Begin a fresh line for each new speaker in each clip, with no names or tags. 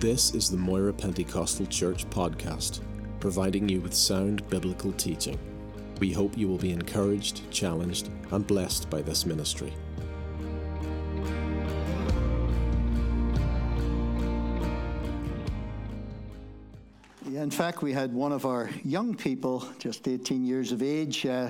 This is the Moira Pentecostal Church podcast, providing you with sound biblical teaching. We hope you will be encouraged, challenged, and blessed by this ministry.
Fact, we had one of our young people, just 18 years of age, uh,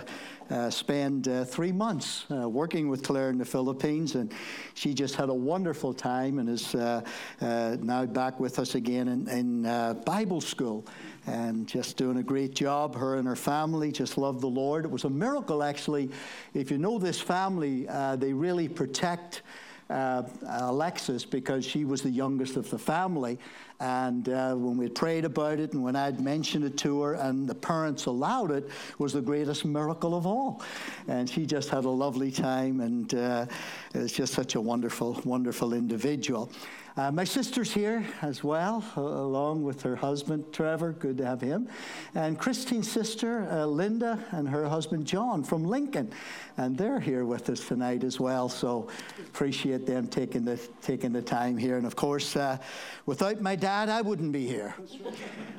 uh, spend uh, three months uh, working with Claire in the Philippines, and she just had a wonderful time and is uh, now back with us again in, in Bible school and just doing a great job. Her and her family just love the Lord. It was a miracle, actually. If you know this family, they really protect. Uh, Alexis because she was the youngest of the family. And uh, when we prayed about it and when I'd mentioned it to her and the parents allowed it, was the greatest miracle of all. And she just had a lovely time and uh, is just such a wonderful, wonderful individual. Uh, my sister's here as well, uh, along with her husband, Trevor. Good to have him. And Christine's sister, uh, Linda, and her husband, John, from Lincoln. And they're here with us tonight as well. So appreciate them taking the, taking the time here. And of course, uh, without my dad, I wouldn't be here.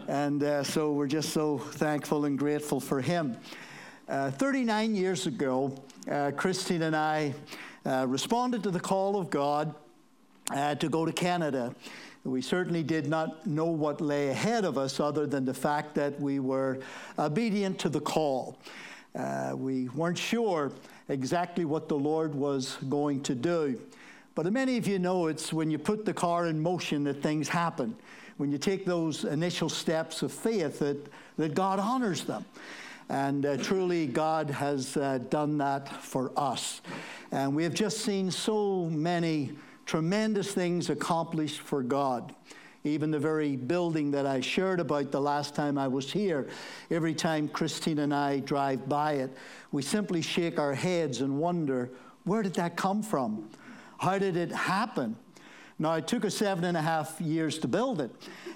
And uh, so we're just so thankful and grateful for him. Uh, 39 years ago, Christine and I responded to the call of God uh, to go to Canada. We certainly did not know what lay ahead of us other than the fact that we were obedient to the call. Uh, we weren't sure exactly what the Lord was going to do. But many of you know it's when you put the car in motion that things happen. When you take those initial steps of faith, that, that God honors them. And uh, truly, God has uh, done that for us. And we have just seen so many tremendous things accomplished for God. Even the very building that I shared about the last time I was here, every time Christine and I drive by it, we simply shake our heads and wonder where did that come from? How did it happen? Now, it took us seven and a half years to build it.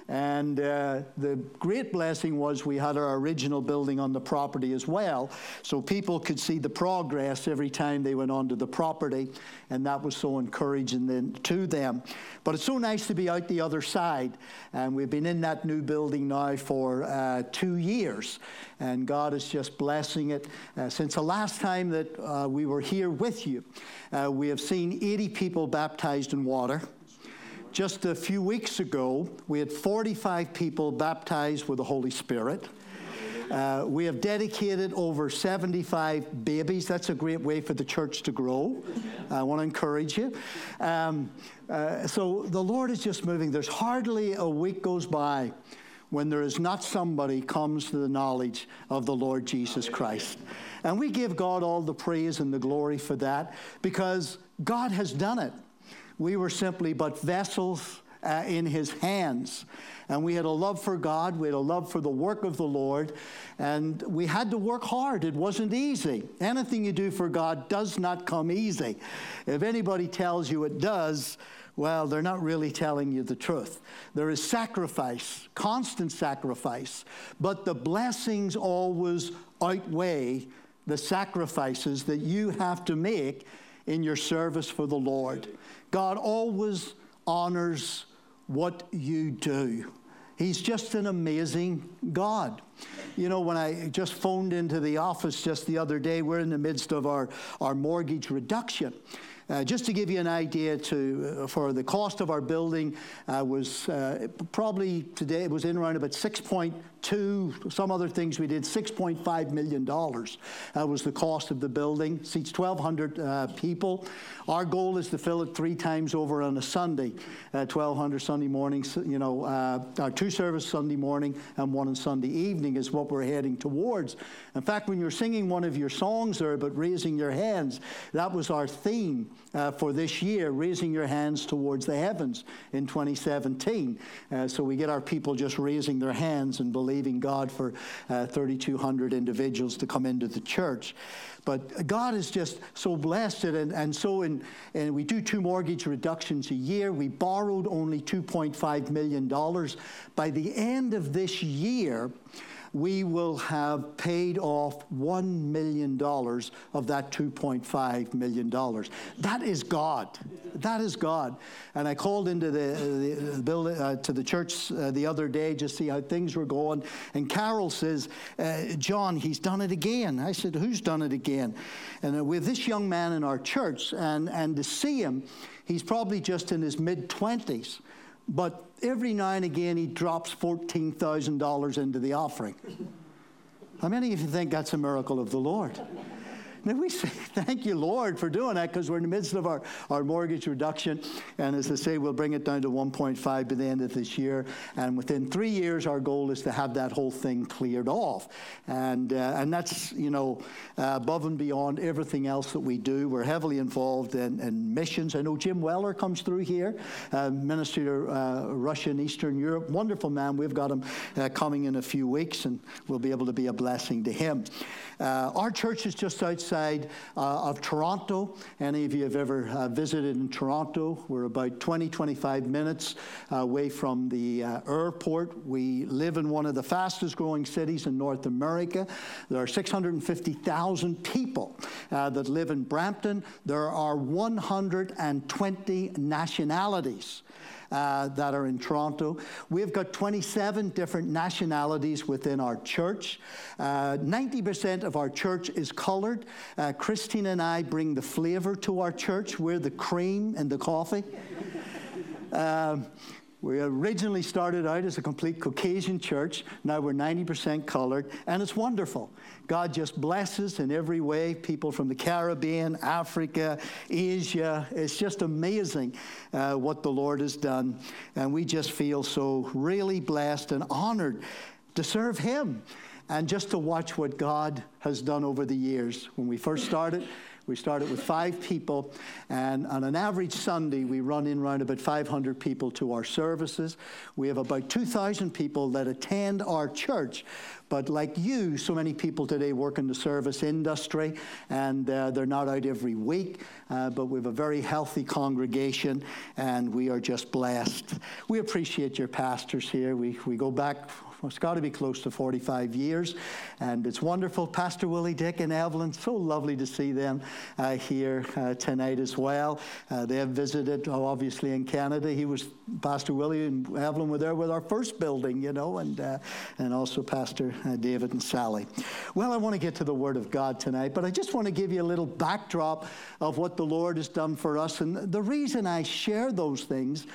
And uh, the great blessing was we had our original building on the property as well, so people could see the progress every time they went onto the property, and that was so encouraging then to them. But it's so nice to be out the other side, and we've been in that new building now for uh, two years, and God is just blessing it. Uh, since the last time that uh, we were here with you, uh, we have seen 80 people baptized in water. Just a few weeks ago, we had 45 people baptized with the Holy Spirit. Uh, we have dedicated over 75 babies. That's a great way for the church to grow. I want to encourage you. Um, uh, so the Lord is just moving. There's hardly a week goes by when there is not somebody comes to the knowledge of the Lord Jesus Christ. And we give God all the praise and the glory for that because God has done it. We were simply but vessels uh, in his hands. And we had a love for God, we had a love for the work of the Lord, and we had to work hard. It wasn't easy. Anything you do for God does not come easy. If anybody tells you it does, well, they're not really telling you the truth. There is sacrifice, constant sacrifice, but the blessings always outweigh the sacrifices that you have to make in your service for the Lord. God always honors what you do. He's just an amazing God. You know, when I just phoned into the office just the other day, we're in the midst of our, our mortgage reduction. Uh, just to give you an idea to, uh, for the cost of our building uh, was probably today it was in around about 6.2, some other things we did, $6.5 million uh, was the cost of the building. Seats 1,200 uh, people. Our goal is to fill it three times over on a Sunday, 1,200 Sunday mornings, you know, our two service Sunday morning and one on Sunday evening is what we're heading towards. In fact, when you're singing one of your songs there about raising your hands, that was our theme uh, for this year, raising your hands towards the heavens in 2017. Uh, so we get our people just raising their hands and believing God for uh, 3,200 individuals to come into the church. But God is just so blessed and, and so in, and we do two mortgage reductions a year. We borrowed only $2.5 million. By the end of this year, we will have paid off $1 million of that $2.5 million. That is God. That is God. And I called into the, the, the building, uh, to the church uh, the other day just to see how things were going. And Carol says, uh, John, he's done it again. I said, Who's done it again? And uh, with this young man in our church, and, and to see him, he's probably just in his mid 20s. But every now and again, he drops $14,000 into the offering. How many of you think that's a miracle of the Lord? Now we say, thank you, Lord, for doing that because we're in the midst of our, our mortgage reduction. And as I say, we'll bring it down to 1.5 by the end of this year. And within three years, our goal is to have that whole thing cleared off. And, uh, and that's, you know, uh, above and beyond everything else that we do. We're heavily involved in, in missions. I know Jim Weller comes through here, uh, Ministry to uh, Russia and Eastern Europe. Wonderful man. We've got him uh, coming in a few weeks, and we'll be able to be a blessing to him. Uh, our church is just outside uh, of Toronto. Any of you have ever uh, visited in Toronto? We're about 20, 25 minutes away from the uh, airport. We live in one of the fastest growing cities in North America. There are 650,000 people uh, that live in Brampton. There are 120 nationalities uh, that are in Toronto. We've got 27 different nationalities within our church. Uh, 90% of our church is colored. Uh, Christine and I bring the flavor to our church. We're the cream and the coffee. Um, we originally started out as a complete Caucasian church. Now we're 90% colored, and it's wonderful. God just blesses in every way people from the Caribbean, Africa, Asia. It's just amazing uh, what the Lord has done. And we just feel so really blessed and honored to serve Him and just to watch what God has done over the years. When we first started, we started with five people, and on an average Sunday, we run in around about 500 people to our services. We have about 2,000 people that attend our church. But like you, so many people today work in the service industry, and uh, they're not out every week. Uh, but we have a very healthy congregation, and we are just blessed. We appreciate your pastors here. We, we go back it's got to be close to 45 years. And it's wonderful. Pastor Willie, Dick, and Evelyn, so lovely to see them uh, here uh, tonight as well. Uh, they have visited, oh, obviously, in Canada. He was, Pastor Willie and Evelyn were there with our first building, you know, and, uh, and also Pastor uh, David and Sally. Well, I want to get to the Word of God tonight, but I just want to give you a little backdrop of what the Lord has done for us. And the reason I share those things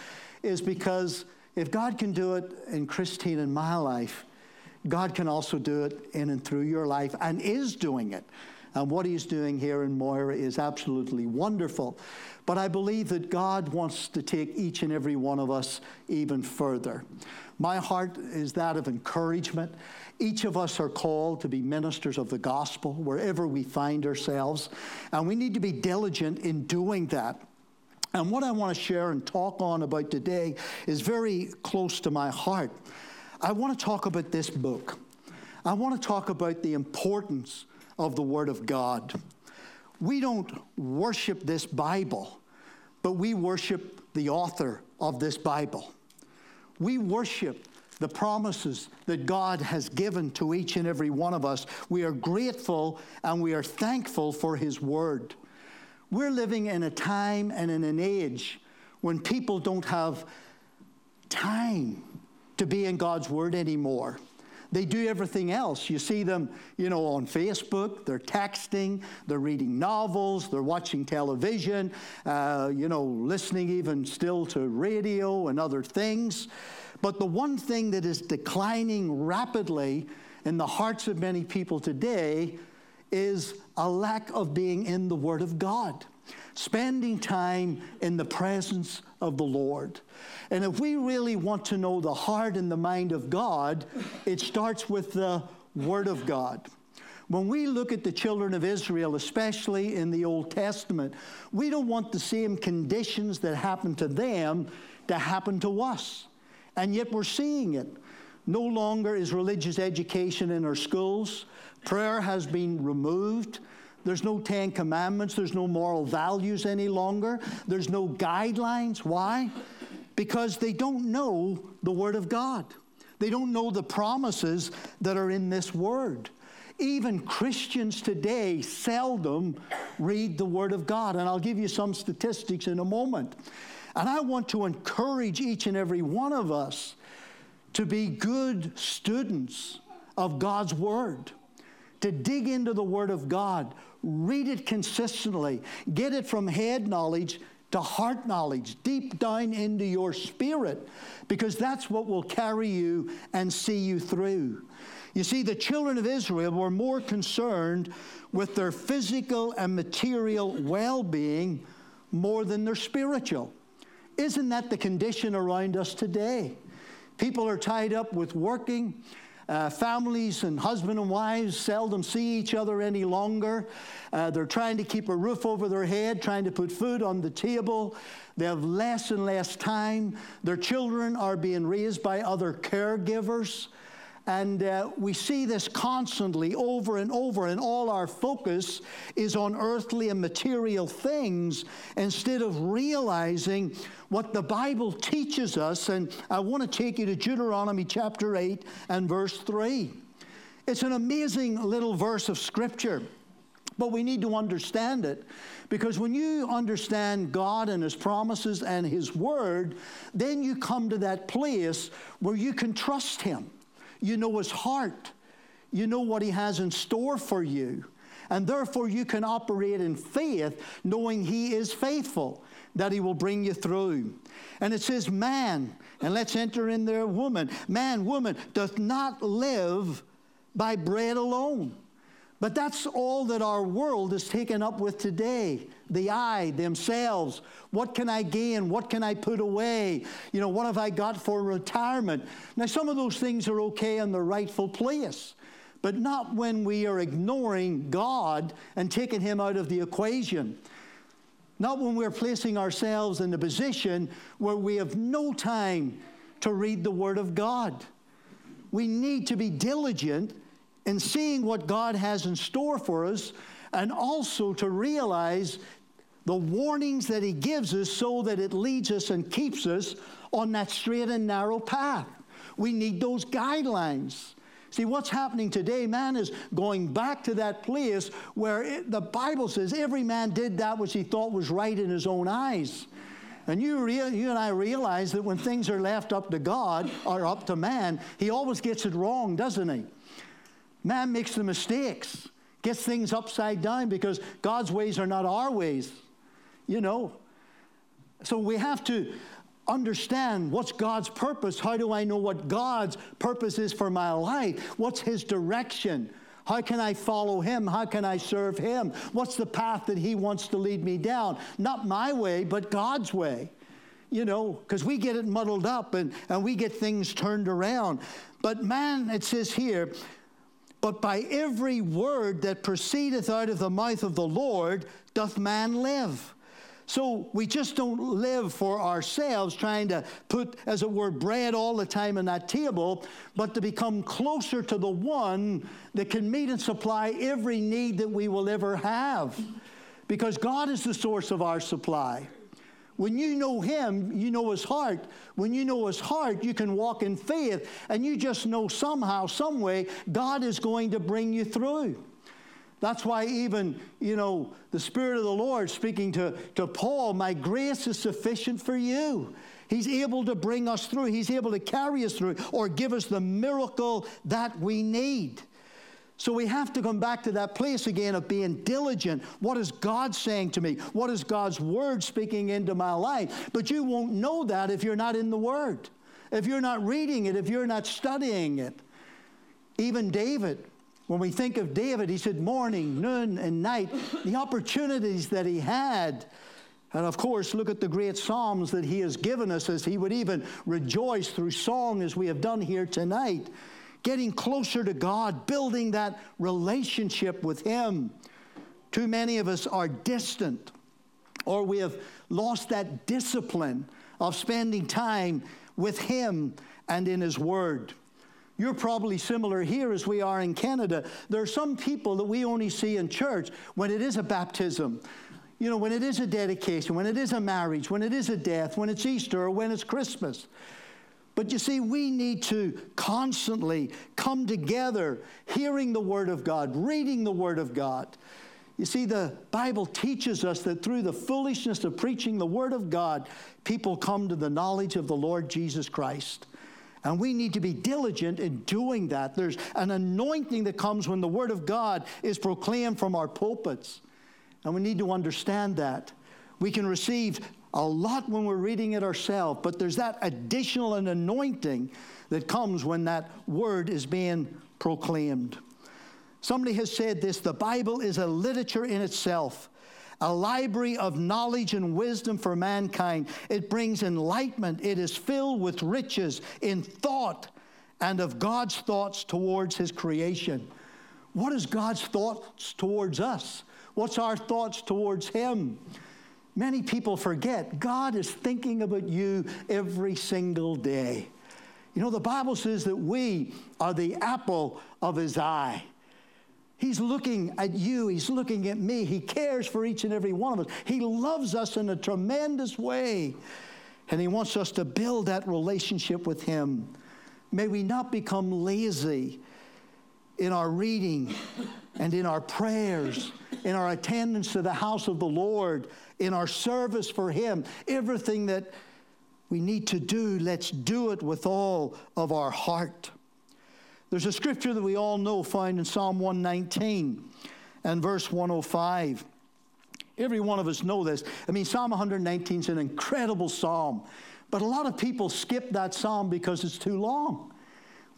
is because if God can do it in Christine and my life, God can also do it in and through your life and is doing it. And what he's doing here in Moira is absolutely wonderful. But I believe that God wants to take each and every one of us even further. My heart is that of encouragement. Each of us are called to be ministers of the gospel wherever we find ourselves, and we need to be diligent in doing that. And what I want to share and talk on about today is very close to my heart. I want to talk about this book. I want to talk about the importance of the Word of God. We don't worship this Bible, but we worship the author of this Bible. We worship the promises that God has given to each and every one of us. We are grateful and we are thankful for His Word. We're living in a time and in an age when people don't have time to be in God's Word anymore. They do everything else. You see them, you know, on Facebook, they're texting, they're reading novels, they're watching television, uh, you know, listening even still to radio and other things. But the one thing that is declining rapidly in the hearts of many people today is a lack of being in the Word of God, spending time in the presence of the Lord. And if we really want to know the heart and the mind of God, it starts with the Word of God. When we look at the children of Israel, especially in the Old Testament, we don't want the same conditions that happened to them to happen to us. And yet we're seeing it. No longer is religious education in our schools. Prayer has been removed. There's no Ten Commandments. There's no moral values any longer. There's no guidelines. Why? Because they don't know the Word of God. They don't know the promises that are in this word. Even Christians today seldom read the Word of God. And I'll give you some statistics in a moment. And I want to encourage each and every one of us to be good students of God's Word, to dig into the Word of God, read it consistently, get it from head knowledge to heart knowledge, deep down into your spirit, because that's what will carry you and see you through. You see, the children of Israel were more concerned with their physical and material well being more than their spiritual. Isn't that the condition around us today? People are tied up with working. Uh, families and husband and wives seldom see each other any longer. Uh, they're trying to keep a roof over their head, trying to put food on the table. They have less and less time. Their children are being raised by other caregivers. And uh, we see this constantly over and over, and all our focus is on earthly and material things instead of realizing what the Bible teaches us. And I want to take you to Deuteronomy chapter 8 and verse 3. It's an amazing little verse of Scripture. But we need to understand it because when you understand God and His promises and His Word, then you come to that place where you can trust Him. You know his heart. You know what he has in store for you. And therefore, you can operate in faith, knowing he is faithful, that he will bring you through. And it says, Man, and let's enter in there, woman. Man, woman, doth not live by bread alone but that's all that our world is taken up with today. The I, themselves. What can I gain? What can I put away? You know, what have I got for retirement? Now, some of those things are okay in the rightful place, but not when we are ignoring God and taking Him out of the equation. Not when we're placing ourselves in a position where we have no time to read the Word of God. We need to be diligent in seeing what God has in store for us, and also to realize the warnings that He gives us so that it leads us and keeps us on that straight and narrow path. We need those guidelines. See, what's happening today, man, is going back to that place where it, the Bible says every man did that which he thought was right in his own eyes. And you, you and I realize that when things are left up to God or up to man, he always gets it wrong, doesn't he? Man makes the mistakes, gets things upside down because God's ways are not our ways, you know. So we have to understand what's God's purpose. How do I know what God's purpose is for my life? What's His direction? How can I follow Him? How can I serve Him? What's the path that He wants to lead me down? Not my way, but God's way. You know, because we get it muddled up and, and we get things turned around. But man, it says here, but by every word that proceedeth out of the mouth of the Lord doth man live. So we just don't live for ourselves, trying to put, as it were, bread all the time on that table, but to become closer to the one that can meet and supply every need that we will ever have. Because God is the source of our supply. When you know Him, you know His heart. When you know His heart, you can walk in faith, and you just know somehow, some way, God is going to bring you through. That's why even, you know, the Spirit of the Lord speaking to, to Paul, my grace is sufficient for you. He's able to bring us through. He's able to carry us through or give us the miracle that we need. So we have to come back to that place again of being diligent. What is God saying to me? What is God's word speaking into my life? But you won't know that if you're not in the word, if you're not reading it, if you're not studying it. Even David, when we think of David, he said morning, noon, and night, the opportunities that he had. And of course, look at the great Psalms that he has given us as he would even rejoice through song as we have done here tonight getting closer to God, building that relationship with Him. Too many of us are distant, or we have lost that discipline of spending time with Him and in His Word. You're probably similar here as we are in Canada. There are some people that we only see in church when it is a baptism, you know, when it is a dedication, when it is a marriage, when it is a death, when it's Easter, or when it's Christmas. But you see, we need to constantly come together, hearing the Word of God, reading the Word of God. You see, the Bible teaches us that through the foolishness of preaching the Word of God, people come to the knowledge of the Lord Jesus Christ. And we need to be diligent in doing that. There's an anointing that comes when the Word of God is proclaimed from our pulpits. And we need to understand that. We can receive a lot when we're reading it ourselves, but there's that additional and anointing that comes when that word is being proclaimed. Somebody has said this the Bible is a literature in itself, a library of knowledge and wisdom for mankind. It brings enlightenment, it is filled with riches in thought and of God's thoughts towards His creation. What is God's thoughts towards us? What's our thoughts towards Him? Many people forget God is thinking about you every single day. You know, the Bible says that we are the apple of His eye. He's looking at you. He's looking at me. He cares for each and every one of us. He loves us in a tremendous way. And He wants us to build that relationship with Him. May we not become lazy in our reading and in our prayers, in our attendance to the house of the Lord, in our service for Him. Everything that we need to do, let's do it with all of our heart. There's a scripture that we all know found in Psalm 119 and verse 105. Every one of us know this. I mean, Psalm 119 is an incredible psalm, but a lot of people skip that psalm because it's too long.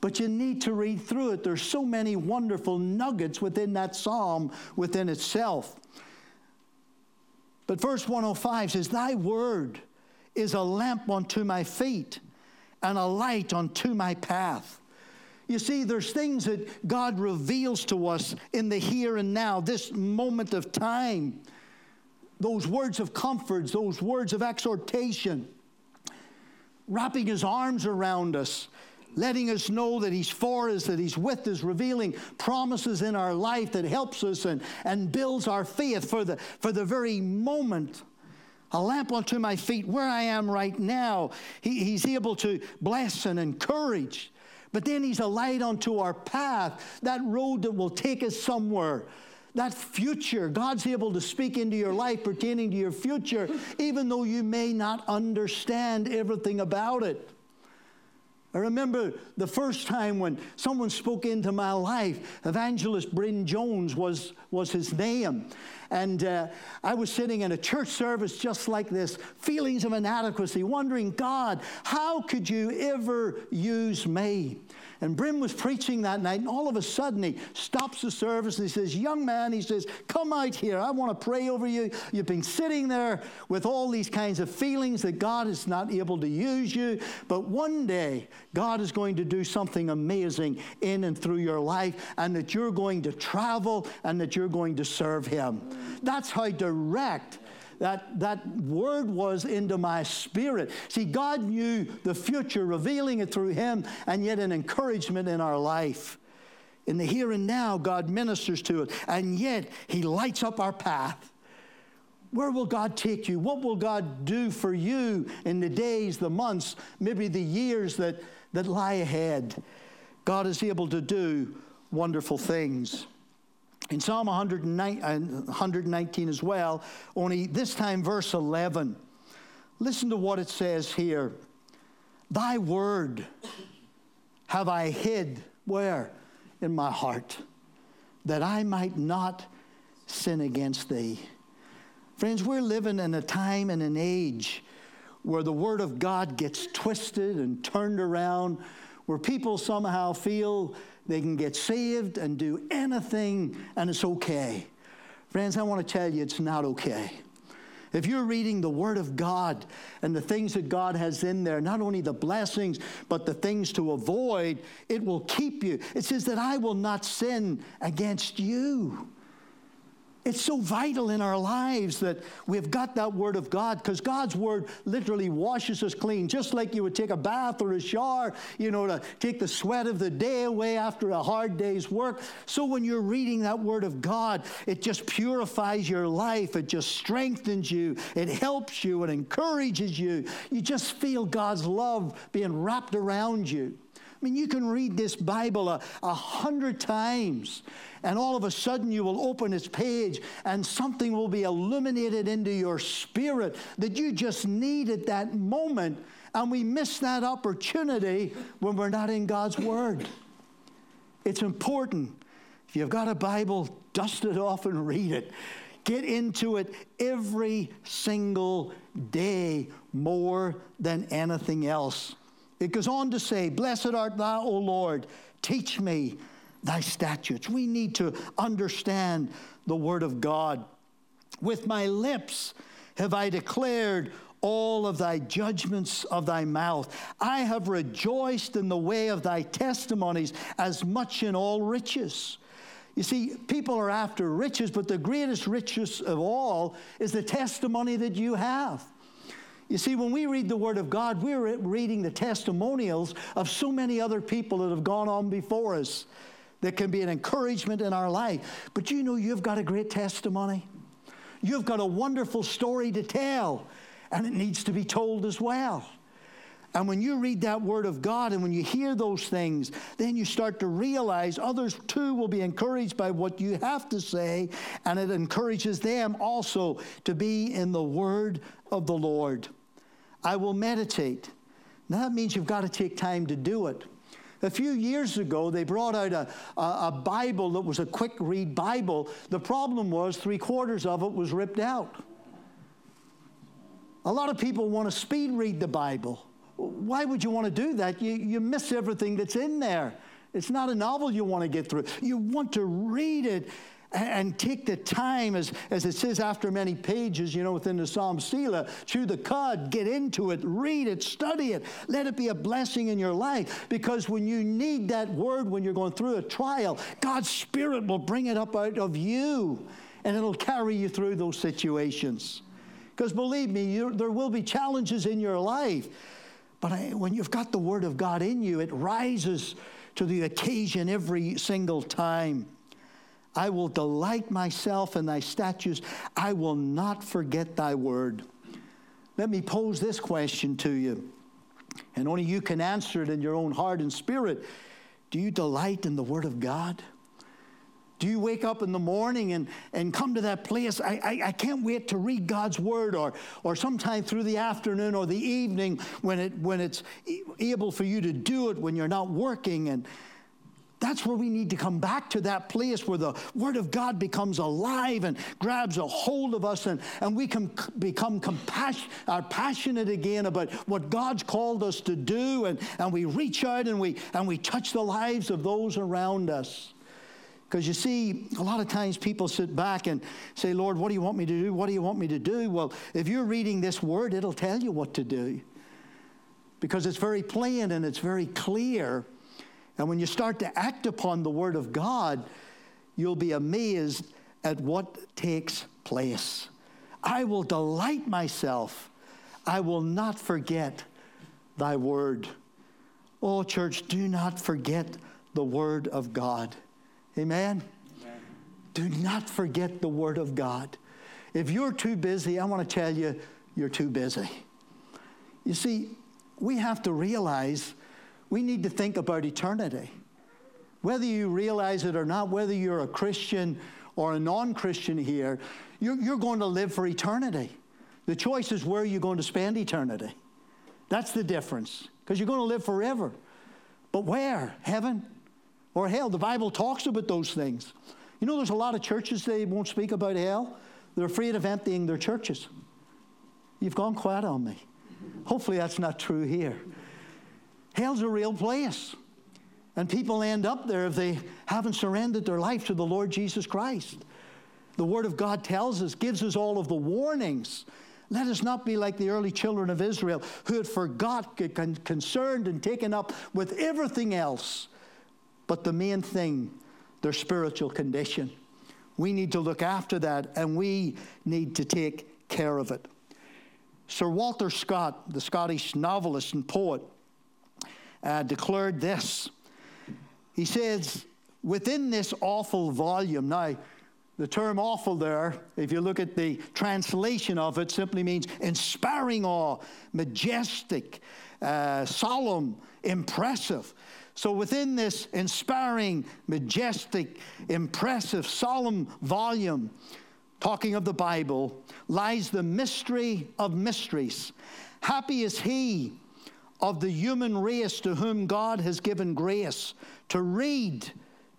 But you need to read through it. There's so many wonderful nuggets within that psalm within itself. But verse 105 says, Thy word is a lamp unto my feet and a light unto my path. You see, there's things that God reveals to us in the here and now, this moment of time. Those words of comfort, those words of exhortation, wrapping his arms around us, letting us know that he's for us, that he's with us, revealing promises in our life that helps us and, and builds our faith for the, for the very moment a lamp unto my feet where I am right now. He, he's able to bless and encourage. But then He's a light unto our path, that road that will take us somewhere. That future, God's able to speak into your life pertaining to your future, even though you may not understand everything about it. I remember the first time when someone spoke into my life. Evangelist Bryn Jones was, was his name. And uh, I was sitting in a church service just like this, feelings of inadequacy, wondering, God, how could you ever use me? And Bryn was preaching that night, and all of a sudden he stops the service and he says, Young man, he says, Come out here. I want to pray over you. You've been sitting there with all these kinds of feelings that God is not able to use you. But one day, God is going to do something amazing in and through your life, and that you're going to travel and that you're going to serve Him. That's how direct that, that word was into my spirit. See, God knew the future, revealing it through Him, and yet an encouragement in our life. In the here and now, God ministers to us, and yet He lights up our path. Where will God take you? What will God do for you in the days, the months, maybe the years that, that lie ahead? God is able to do wonderful things. In Psalm 119 uh, as well, only this time verse 11. Listen to what it says here. Thy word have I hid where? In my heart, that I might not sin against thee. Friends, we're living in a time and an age where the Word of God gets twisted and turned around, where people somehow feel they can get saved and do anything, and it's okay. Friends, I want to tell you it's not okay. If you're reading the Word of God and the things that God has in there, not only the blessings, but the things to avoid, it will keep you. It says that I will not sin against you. It's so vital in our lives that we've got that Word of God because God's Word literally washes us clean, just like you would take a bath or a shower, you know, to take the sweat of the day away after a hard day's work. So when you're reading that Word of God, it just purifies your life, it just strengthens you, it helps you, it encourages you. You just feel God's love being wrapped around you. I mean, you can read this Bible a, a hundred times, and all of a sudden you will open its page, and something will be illuminated into your spirit that you just need at that moment. And we miss that opportunity when we're not in God's Word. It's important. If you've got a Bible, dust it off and read it. Get into it every single day more than anything else. It goes on to say, Blessed art thou, O Lord, teach me thy statutes. We need to understand the word of God. With my lips have I declared all of thy judgments of thy mouth. I have rejoiced in the way of thy testimonies as much in all riches. You see, people are after riches, but the greatest riches of all is the testimony that you have. You see, when we read the Word of God, we're reading the testimonials of so many other people that have gone on before us that can be an encouragement in our life. But you know, you've got a great testimony. You've got a wonderful story to tell, and it needs to be told as well. And when you read that Word of God and when you hear those things, then you start to realize others too will be encouraged by what you have to say, and it encourages them also to be in the Word of the Lord. I will meditate. Now that means you've got to take time to do it. A few years ago, they brought out a, a, a, Bible that was a quick read Bible. The problem was three quarters of it was ripped out. A lot of people want to speed read the Bible. Why would you want to do that? You, you miss everything that's in there. It's not a novel you want to get through. You want to read it and take the time, as, as it says after many pages, you know, within the Psalm Selah, chew the cud, get into it, read it, study it. Let it be a blessing in your life. Because when you need that word, when you're going through a trial, God's Spirit will bring it up out of you and it'll carry you through those situations. Because believe me, there will be challenges in your life. But I, when you've got the Word of God in you, it rises to the occasion every single time. I will delight myself in thy statutes. I will not forget thy word. Let me pose this question to you, and only you can answer it in your own heart and spirit. Do you delight in the word of God? Do you wake up in the morning and, and come to that place? I, I, I, can't wait to read God's word, or, or sometime through the afternoon or the evening when, it, when it's able for you to do it when you're not working. And, that's where we need to come back to that place where the Word of God becomes alive and grabs a hold of us, and, and we can become compassion, uh, passionate again about what God's called us to do, and, and we reach out and we, and we touch the lives of those around us. Because you see, a lot of times people sit back and say, Lord, what do you want me to do? What do you want me to do? Well, if you're reading this word, it'll tell you what to do. Because it's very plain and it's very clear. And when you start to act upon the Word of God, you'll be amazed at what takes place. I will delight myself. I will not forget thy word. Oh, church, do not forget the word of God. Amen? Amen? Do not forget the word of God. If you're too busy, I want to tell you, you're too busy. You see, we have to realize we need to think about eternity. Whether you realize it or not, whether you're a Christian or a non Christian here, you're, you're going to live for eternity. The choice is where you're going to spend eternity. That's the difference, because you're going to live forever. But where? Heaven or hell? The Bible talks about those things. You know, there's a lot of churches they won't speak about hell. They're afraid of emptying their churches. You've gone quiet on me. Hopefully, that's not true here. Hell's a real place. And people end up there if they haven't surrendered their life to the Lord Jesus Christ. The Word of God tells us, gives us all of the warnings. Let us not be like the early children of Israel who had forgot, concerned, and taken up with everything else. But the main thing, their spiritual condition. We need to look after that and we need to take care of it. Sir Walter Scott, the Scottish novelist and poet, uh, declared this. He says, within this awful volume, now, the term awful there, if you look at the translation of it, simply means inspiring awe, majestic, uh, solemn, impressive. So within this inspiring, majestic, impressive, solemn volume, talking of the Bible, lies the mystery of mysteries. Happy is he of the human race to whom God has given grace to read,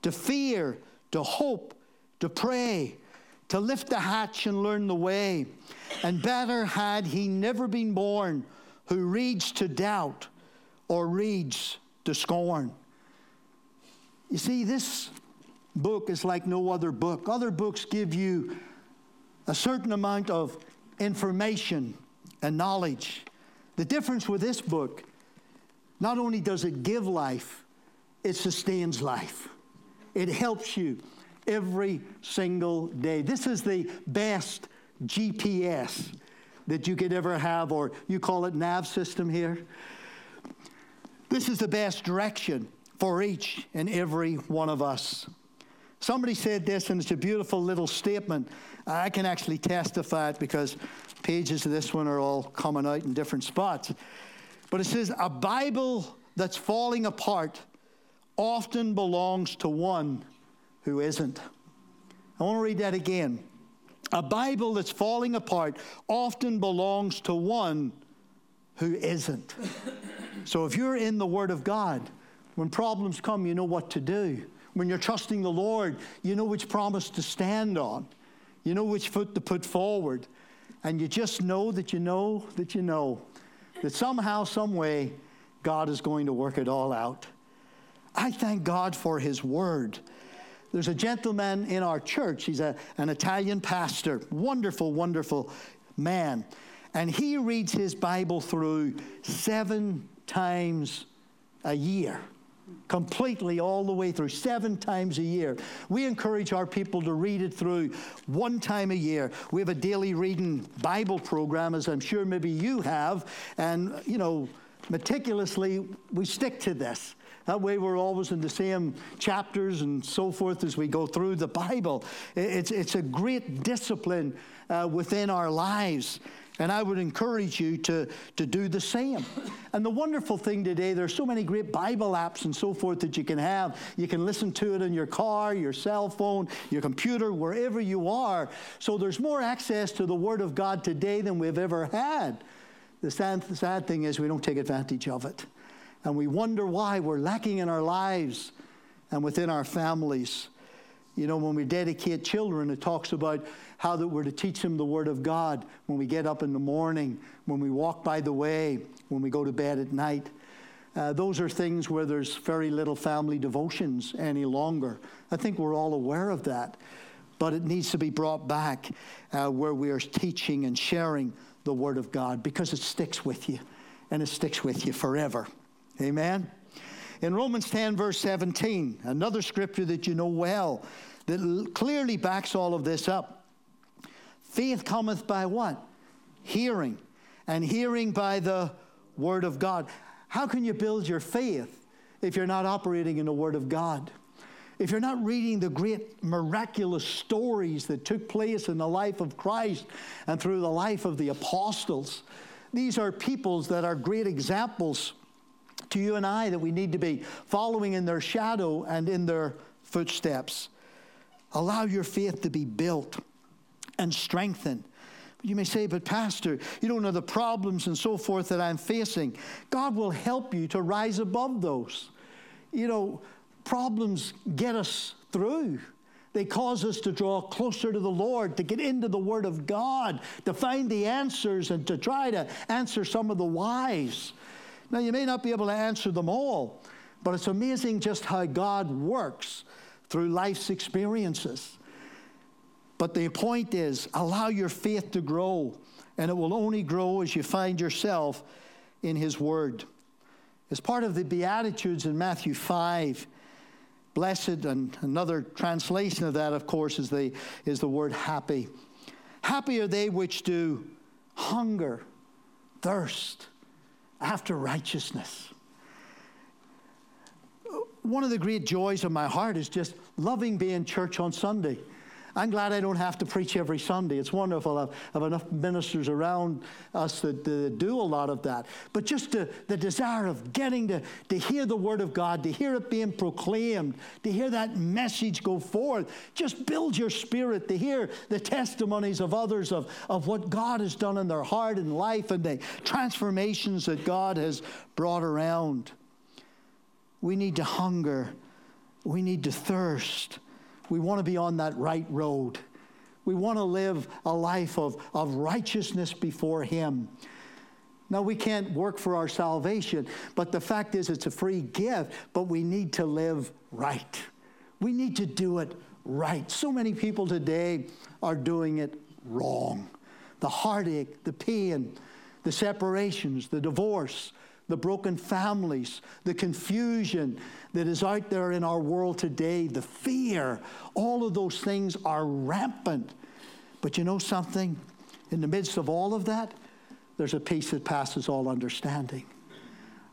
to fear, to hope, to pray, to lift the hatch and learn the way. And better had he never been born who reads to doubt or reads to scorn. You see, this book is like no other book. Other books give you a certain amount of information and knowledge. The difference with this book, not only does it give life, it sustains life. It helps you every single day. This is the best GPS that you could ever have, or you call it nav system here. This is the best direction for each and every one of us. Somebody said this, and it's a beautiful little statement. I can actually testify it because pages of this one are all coming out in different spots. But it says, A Bible that's falling apart often belongs to one who isn't. I want to read that again. A Bible that's falling apart often belongs to one who isn't. So if you're in the Word of God, when problems come, you know what to do. When you're trusting the Lord, you know which promise to stand on, you know which foot to put forward. And you just know that you know that you know that somehow, some way, God is going to work it all out. I thank God for His Word. There's a gentleman in our church. He's a, an Italian pastor. Wonderful, wonderful man. And he reads his Bible through seven times a year. Completely, all the way through, seven times a year. We encourage our people to read it through one time a year. We have a daily reading Bible program, as I'm sure maybe you have, and, you know, meticulously, we stick to this. That way, we're always in the same chapters and so forth as we go through the Bible. It's, it's a great discipline uh, within our lives. And I would encourage you to, to do the same. And the wonderful thing today, there are so many great Bible apps and so forth that you can have. You can listen to it in your car, your cell phone, your computer, wherever you are. So there's more access to the Word of God today than we've ever had. The sad, the sad thing is we don't take advantage of it and we wonder why we're lacking in our lives and within our families. You know, when we dedicate children, it talks about how that we're to teach them the Word of God when we get up in the morning, when we walk by the way, when we go to bed at night. Uh, those are things where there's very little family devotions any longer. I think we're all aware of that. But it needs to be brought back uh, where we are teaching and sharing the Word of God because it sticks with you and it sticks with you forever. Amen. In Romans 10, verse 17, another scripture that you know well, that clearly backs all of this up. Faith cometh by what? Hearing. And hearing by the Word of God. How can you build your faith if you're not operating in the Word of God? If you're not reading the great miraculous stories that took place in the life of Christ and through the life of the apostles, these are peoples that are great examples to you and I that we need to be following in their shadow and in their footsteps. Allow your faith to be built and strengthened. You may say, but Pastor, you don't know the problems and so forth that I'm facing. God will help you to rise above those. You know, problems get us through. They cause us to draw closer to the Lord, to get into the Word of God, to find the answers, and to try to answer some of the whys. Now, you may not be able to answer them all, but it's amazing just how God works through life's experiences. But the point is, allow your faith to grow, and it will only grow as you find yourself in His Word. As part of the Beatitudes in Matthew 5, Blessed, and another translation of that, of course, is the, is the word happy. Happy are they which do hunger, thirst after righteousness. One of the great joys of my heart is just loving being church on Sunday. I'm glad I don't have to preach every Sunday. It's wonderful I have enough ministers around us that uh, do a lot of that. But just the, the desire of getting to, to hear the Word of God, to hear it being proclaimed, to hear that message go forth, just build your spirit to hear the testimonies of others of, of what God has done in their heart and life and the transformations that God has brought around. We need to hunger, we need to thirst we want to be on that right road. We want to live a life of, of righteousness before Him. Now, we can't work for our salvation, but the fact is, it's a free gift, but we need to live right. We need to do it right. So many people today are doing it wrong. The heartache, the pain, the separations, the divorce, the broken families, the confusion that is out there in our world today, the fear, all of those things are rampant. But you know something? In the midst of all of that, there's a peace that passes all understanding.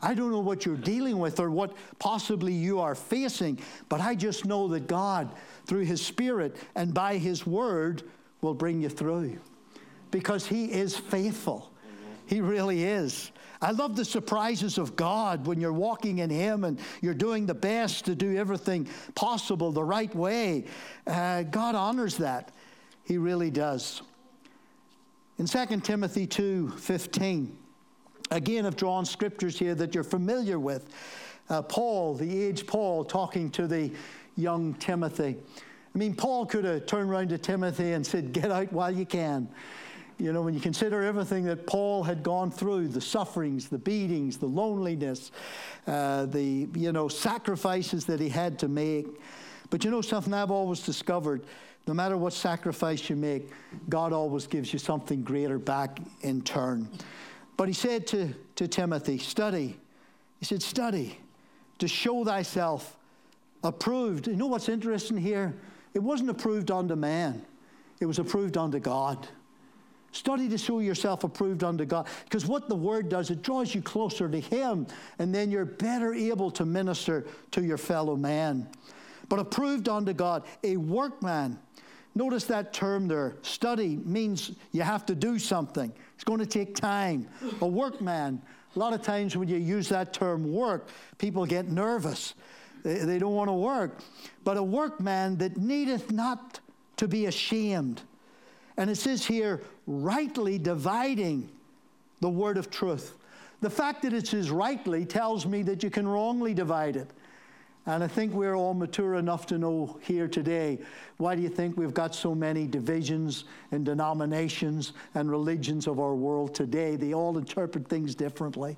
I don't know what you're dealing with or what possibly you are facing, but I just know that God, through His Spirit and by His Word, will bring you through because He is faithful. He really is. I love the surprises of God when you're walking in Him and you're doing the best to do everything possible the right way. Uh, God honors that. He really does. In 2 Timothy 2 15, again, I've drawn scriptures here that you're familiar with. Uh, Paul, the aged Paul, talking to the young Timothy. I mean, Paul could have turned around to Timothy and said, Get out while you can. You know, when you consider everything that Paul had gone through the sufferings, the beatings, the loneliness, uh, the, you know, sacrifices that he had to make. But you know something I've always discovered? No matter what sacrifice you make, God always gives you something greater back in turn. But he said to, to Timothy, Study. He said, Study to show thyself approved. You know what's interesting here? It wasn't approved unto man, it was approved unto God. Study to show yourself approved unto God. Because what the Word does, it draws you closer to Him, and then you're better able to minister to your fellow man. But approved unto God, a workman. Notice that term there. Study means you have to do something, it's going to take time. A workman. A lot of times when you use that term work, people get nervous. They, don't want to work. But a workman that needeth not to be ashamed. And it says here, rightly dividing the word of truth. The fact that it says rightly tells me that you can wrongly divide it. And I think we're all mature enough to know here today why do you think we've got so many divisions and denominations and religions of our world today? They all interpret things differently.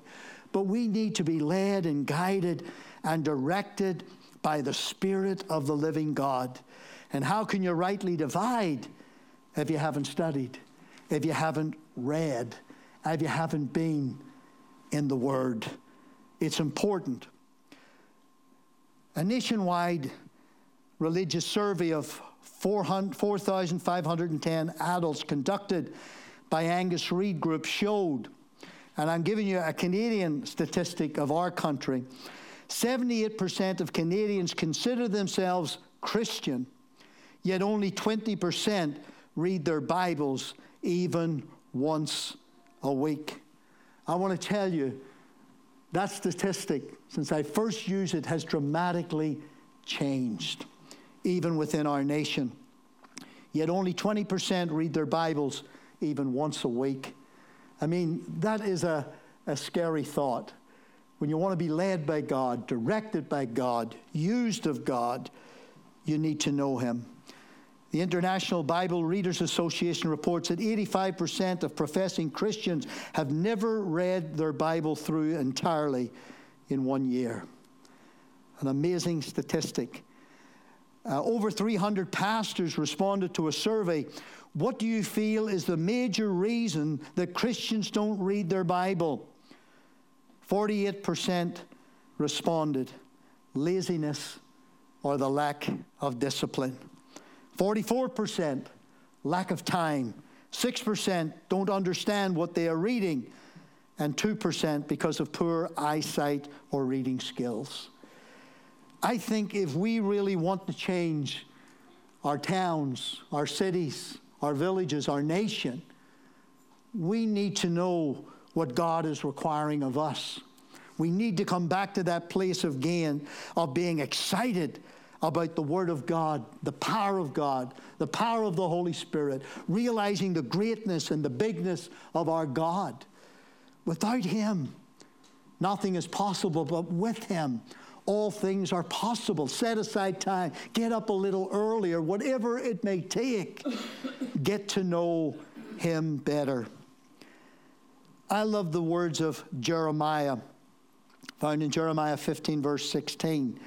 But we need to be led and guided and directed by the Spirit of the living God. And how can you rightly divide if you haven't studied? if you haven't read, if you haven't been in the Word. It's important. A nationwide religious survey of 4,510 adults conducted by Angus Reid Group showed, and I'm giving you a Canadian statistic of our country 78% of Canadians consider themselves Christian, yet only 20% read their Bibles even once a week. I want to tell you that statistic, since I first used it, has dramatically changed, even within our nation. Yet only 20% read their Bibles even once a week. I mean, that is a, a scary thought. When you want to be led by God, directed by God, used of God, you need to know Him. The International Bible Readers Association reports that 85% of professing Christians have never read their Bible through entirely in one year. An amazing statistic. Uh, over 300 pastors responded to a survey. What do you feel is the major reason that Christians don't read their Bible? 48% responded laziness or the lack of discipline. 44% lack of time. 6% don't understand what they are reading. And 2% because of poor eyesight or reading skills. I think if we really want to change our towns, our cities, our villages, our nation, we need to know what God is requiring of us. We need to come back to that place of gain, of being excited about the Word of God, the power of God, the power of the Holy Spirit, realizing the greatness and the bigness of our God. Without Him, nothing is possible, but with Him, all things are possible. Set aside time, get up a little earlier, whatever it may take, get to know Him better. I love the words of Jeremiah, found in Jeremiah 15, verse 16.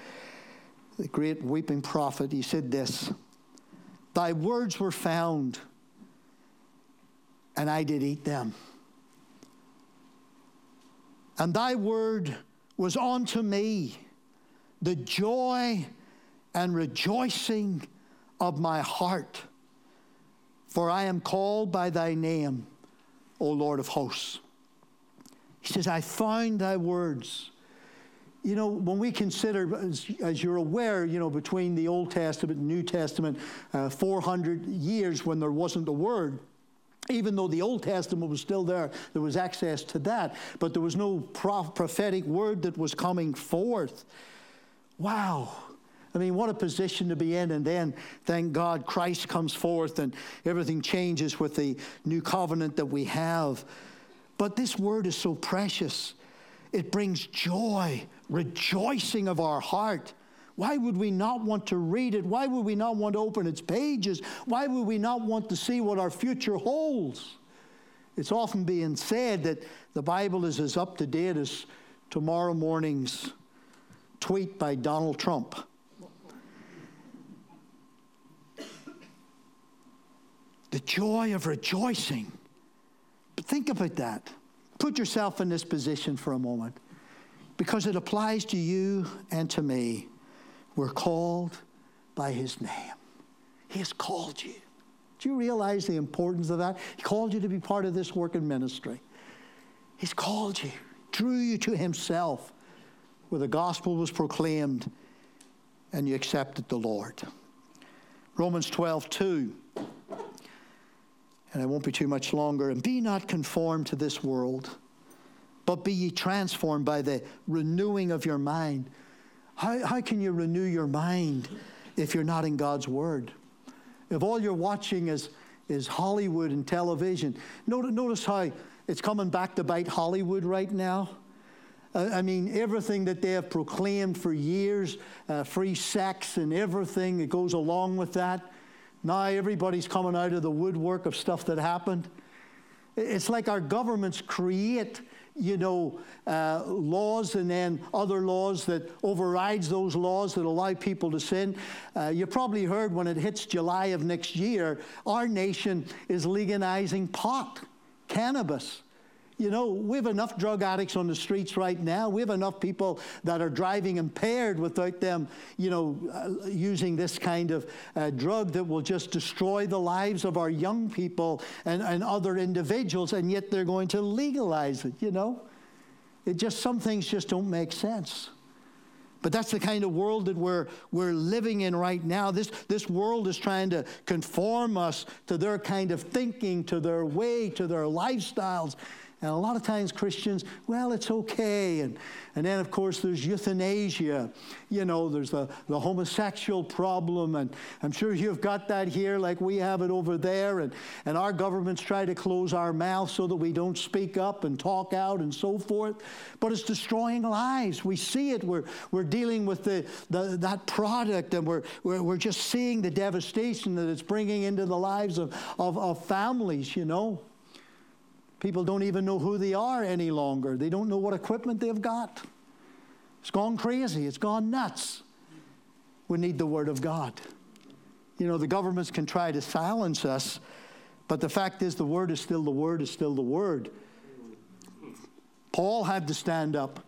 The great weeping prophet, he said this Thy words were found, and I did eat them. And thy word was unto me the joy and rejoicing of my heart. For I am called by thy name, O Lord of hosts. He says, I found thy words. You know, when we consider, as, as you're aware, you know, between the Old Testament and New Testament, uh, 400 years when there wasn't a word, even though the Old Testament was still there, there was access to that, but there was no prophetic word that was coming forth. Wow. I mean, what a position to be in. And then, thank God, Christ comes forth and everything changes with the new covenant that we have. But this word is so precious. It brings joy, rejoicing of our heart. Why would we not want to read it? Why would we not want to open its pages? Why would we not want to see what our future holds? It's often being said that the Bible is as up to date as tomorrow morning's tweet by Donald Trump. The joy of rejoicing. But think about that. Put yourself in this position for a moment because it applies to you and to me. We're called by His name. He has called you. Do you realize the importance of that? He called you to be part of this work and ministry. He's called you, drew you to Himself, where the gospel was proclaimed and you accepted the Lord. Romans 12, 2 and I won't be too much longer. And be not conformed to this world, but be ye transformed by the renewing of your mind. How, how can you renew your mind if you're not in God's Word? If all you're watching is, is Hollywood and television, notice, notice how it's coming back to bite Hollywood right now. I mean, everything that they have proclaimed for years, uh, free sex and everything that goes along with that, now everybody's coming out of the woodwork of stuff that happened. It's like our governments create, you know, uh, laws and then other laws that overrides those laws that allow people to sin. Uh, you probably heard when it hits July of next year, our nation is legalizing pot, cannabis. You know, we have enough drug addicts on the streets right now. We have enough people that are driving impaired without them, you know, uh, using this kind of uh, drug that will just destroy the lives of our young people and, and other individuals, and yet they're going to legalize it, you know? It just, some things just don't make sense. But that's the kind of world that we're, we're living in right now. This, this world is trying to conform us to their kind of thinking, to their way, to their lifestyles. And a lot of times Christians, well, it's okay. And, and then, of course, there's euthanasia. You know, there's the, the homosexual problem. And I'm sure you've got that here like we have it over there. And, and our governments try to close our mouths so that we don't speak up and talk out and so forth. But it's destroying lives. We see it. We're, we're dealing with the, the, that product and we're, we're, we're just seeing the devastation that it's bringing into the lives of, of, of families, you know. People don't even know who they are any longer. They don't know what equipment they've got. It's gone crazy. It's gone nuts. We need the Word of God. You know, the governments can try to silence us, but the fact is, the Word is still the Word, is still the Word. Paul had to stand up,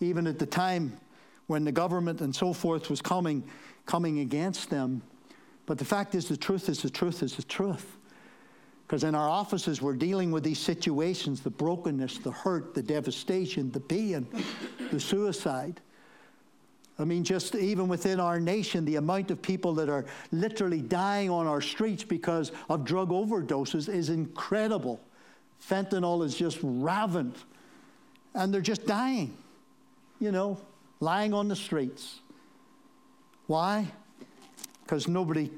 even at the time when the government and so forth was coming coming against them. But the fact is, the truth is the truth is the truth. Because in our offices, we're dealing with these situations the brokenness, the hurt, the devastation, the pain, the suicide. I mean, just even within our nation, the amount of people that are literally dying on our streets because of drug overdoses is incredible. Fentanyl is just rampant, and they're just dying, you know, lying on the streets. Why? Because nobody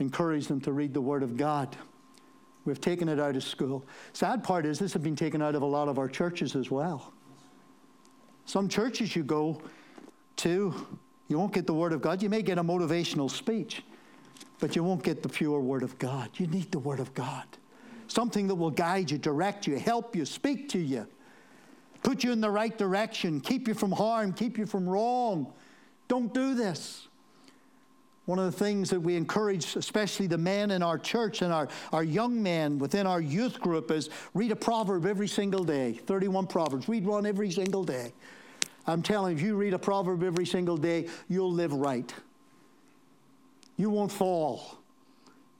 encouraged them to read the Word of God. We've taken it out of school. Sad part is this has been taken out of a lot of our churches as well. Some churches you go to, you won't get the Word of God. You may get a motivational speech, but you won't get the pure Word of God. You need the Word of God. Something that will guide you, direct you, help you, speak to you, put you in the right direction, keep you from harm, keep you from wrong. Don't do this. One of the things that we encourage, especially the men in our church and our, our young men within our youth group, is read a proverb every single day 31 proverbs. Read one every single day. I'm telling you, if you read a proverb every single day, you'll live right. You won't fall.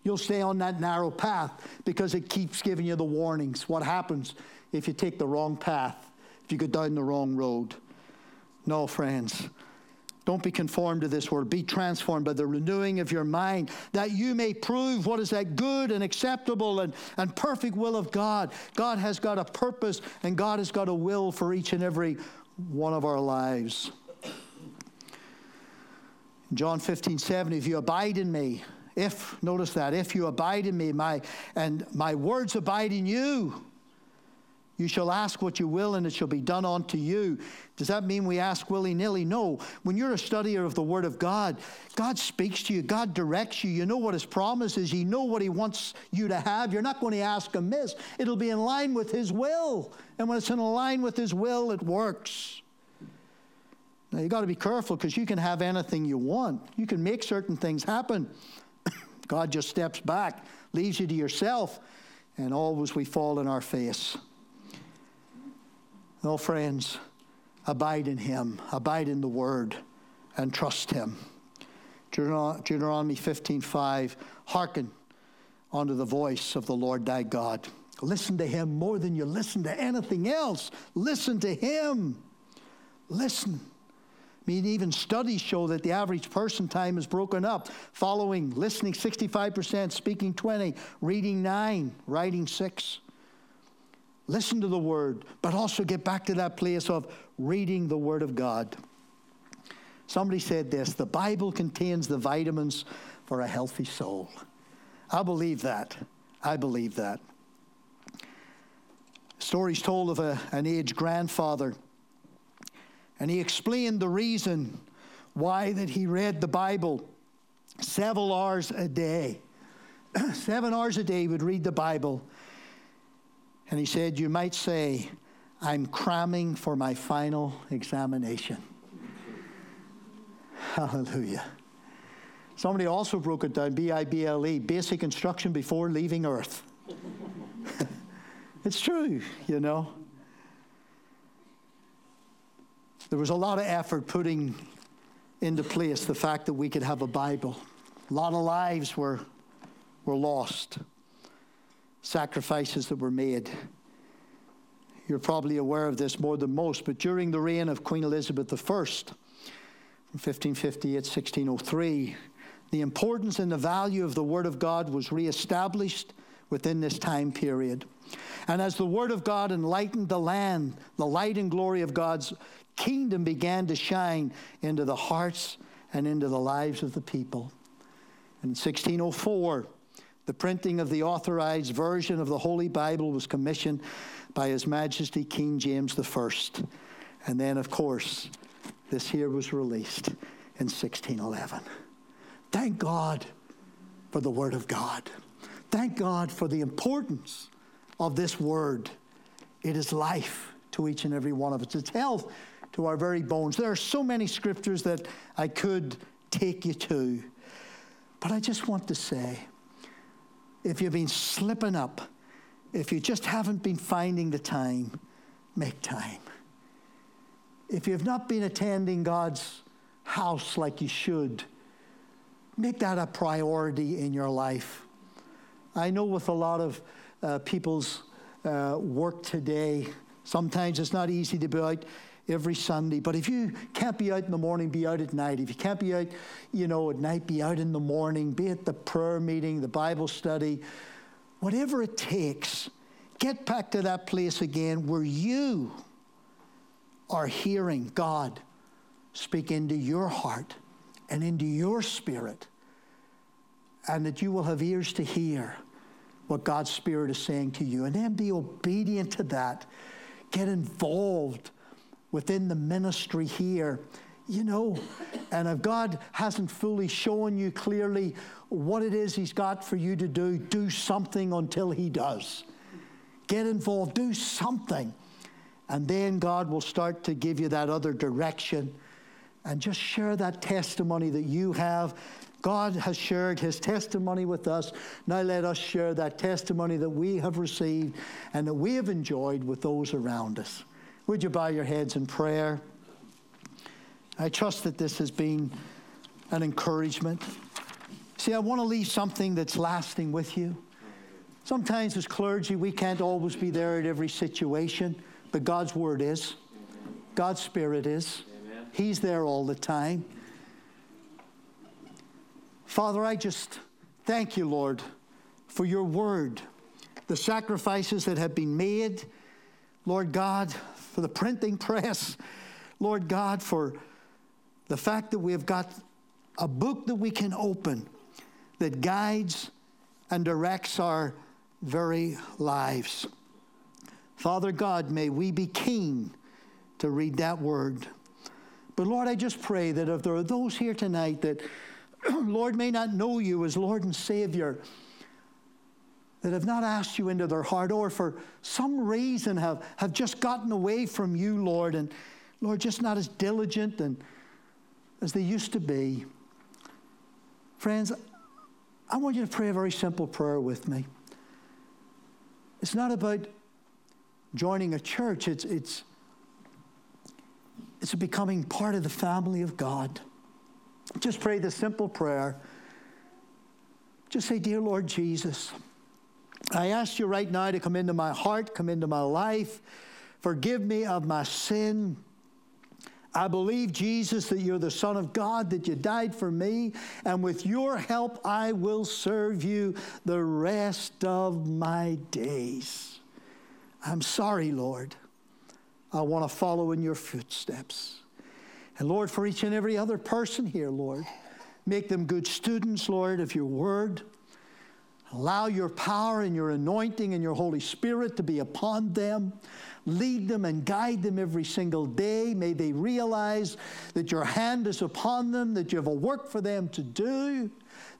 You'll stay on that narrow path because it keeps giving you the warnings. What happens if you take the wrong path, if you go down the wrong road? No, friends. Don't be conformed to this world. Be transformed by the renewing of your mind, that you may prove what is that good and acceptable and, and perfect will of God. God has got a purpose and God has got a will for each and every one of our lives. John 15, 7, if you abide in me, if, notice that, if you abide in me, my, and my words abide in you, you shall ask what you will, and it shall be done unto you. Does that mean we ask willy nilly? No. When you're a studier of the Word of God, God speaks to you, God directs you. You know what His promise is, you know what He wants you to have. You're not going to ask amiss, it'll be in line with His will. And when it's in line with His will, it works. Now, you've got to be careful because you can have anything you want, you can make certain things happen. God just steps back, leaves you to yourself, and always we fall in our face. No, friends, abide in him, abide in the word, and trust him. Deuteronomy 15:5, hearken unto the voice of the Lord thy God. Listen to him more than you listen to anything else. Listen to him. Listen. I mean, even studies show that the average person time is broken up. Following, listening 65%, speaking 20, reading 9, writing 6 listen to the word, but also get back to that place of reading the word of God. Somebody said this the Bible contains the vitamins for a healthy soul. I believe that. I believe that. Stories told of a, an aged grandfather, and he explained the reason why that he read the Bible several hours a day. Seven hours a day he would read the Bible and he said, You might say, I'm cramming for my final examination. Hallelujah. Somebody also broke it down B I B L E, basic instruction before leaving earth. it's true, you know. There was a lot of effort putting into place the fact that we could have a Bible. A lot of lives were, were lost sacrifices that were made. You're probably aware of this more than most, but during the reign of Queen Elizabeth I, from 1558 1603, the importance and the value of the Word of God was reestablished within this time period. And as the Word of God enlightened the land, the light and glory of God's kingdom began to shine into the hearts and into the lives of the people. In 1604, the printing of the authorized version of the Holy Bible was commissioned by His Majesty King James I. And then, of course, this here was released in 1611. Thank God for the Word of God. Thank God for the importance of this Word. It is life to each and every one of us, it's health to our very bones. There are so many scriptures that I could take you to, but I just want to say, if you've been slipping up, if you just haven't been finding the time, make time. If you've not been attending God's house like you should, make that a priority in your life. I know with a lot of uh, people's uh, work today, sometimes it's not easy to be out every Sunday. But if you can't be out in the morning, be out at night. If you can't be out, you know, at night, be out in the morning. Be at the prayer meeting, the Bible study, whatever it takes. Get back to that place again where you are hearing God speak into your heart and into your spirit, and that you will have ears to hear what God's Spirit is saying to you, and then be obedient to that. Get involved within the ministry here. You know, and if God hasn't fully shown you clearly what it is He's got for you to do, do something until He does. Get involved, do something. And then God will start to give you that other direction. And just share that testimony that you have. God has shared his testimony with us. Now let us share that testimony that we have received and that we have enjoyed with those around us. Would you bow your heads in prayer? I trust that this has been an encouragement. See, I want to leave something that's lasting with you. Sometimes, as clergy, we can't always be there at every situation, but God's Word is. God's Spirit is. Amen. He's there all the time. Father, I just thank you, Lord, for your Word, the sacrifices that have been made, Lord God, for the printing press, Lord God, for the fact that we have got a book that we can open that guides and directs our very lives. Father God, may we be keen to read that word. But Lord, I just pray that if there are those here tonight that, Lord, may not know you as Lord and Savior, that have not asked you into their heart or for some reason have, have just gotten away from you, Lord, and Lord, just not as diligent and as they used to be. Friends, I want you to pray a very simple prayer with me. It's not about joining a church, it's, it's, it's becoming part of the family of God. Just pray the simple prayer. Just say, Dear Lord Jesus, I ask you right now to come into my heart, come into my life. Forgive me of my sin. I believe, Jesus, that you're the Son of God, that you died for me, and with your help, I will serve you the rest of my days. I'm sorry, Lord. I want to follow in your footsteps. And Lord, for each and every other person here, Lord, make them good students, Lord, of your word. Allow your power and your anointing and your Holy Spirit to be upon them. Lead them and guide them every single day. May they realize that your hand is upon them, that you have a work for them to do,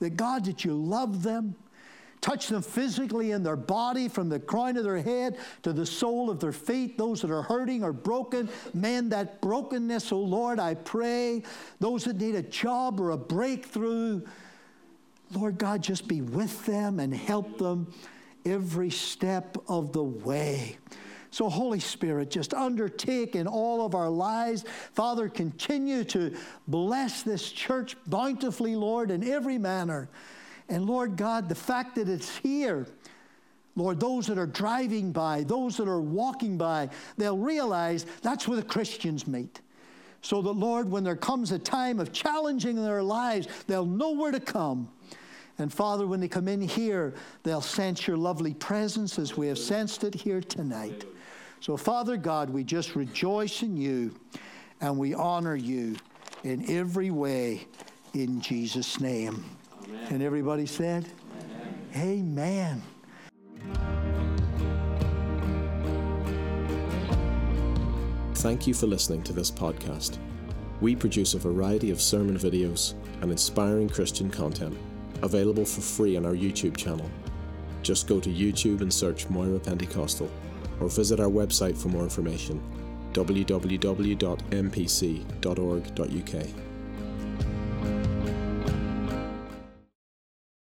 that God, that you love them. Touch them physically in their body from the crown of their head to the sole of their feet. Those that are hurting or broken, mend that brokenness, oh Lord, I pray. Those that need a job or a breakthrough, Lord God, just be with them and help them every step of the way. So, Holy Spirit, just undertake in all of our lives. Father, continue to bless this church bountifully, Lord, in every manner. And Lord God, the fact that it's here, Lord, those that are driving by, those that are walking by, they'll realize that's where the Christians meet. So that, Lord, when there comes a time of challenging their lives, they'll know where to come and Father, when they come in here, they'll sense your lovely presence as we have sensed it here tonight. So, Father God, we just rejoice in you and we honor you in every way in Jesus' name. Amen. And everybody said, Amen. Amen.
Thank you for listening to this podcast. We produce a variety of sermon videos and inspiring Christian content available for free on our YouTube channel. Just go to YouTube and search Moira Pentecostal or visit our website for more information www.mpc.org.uk.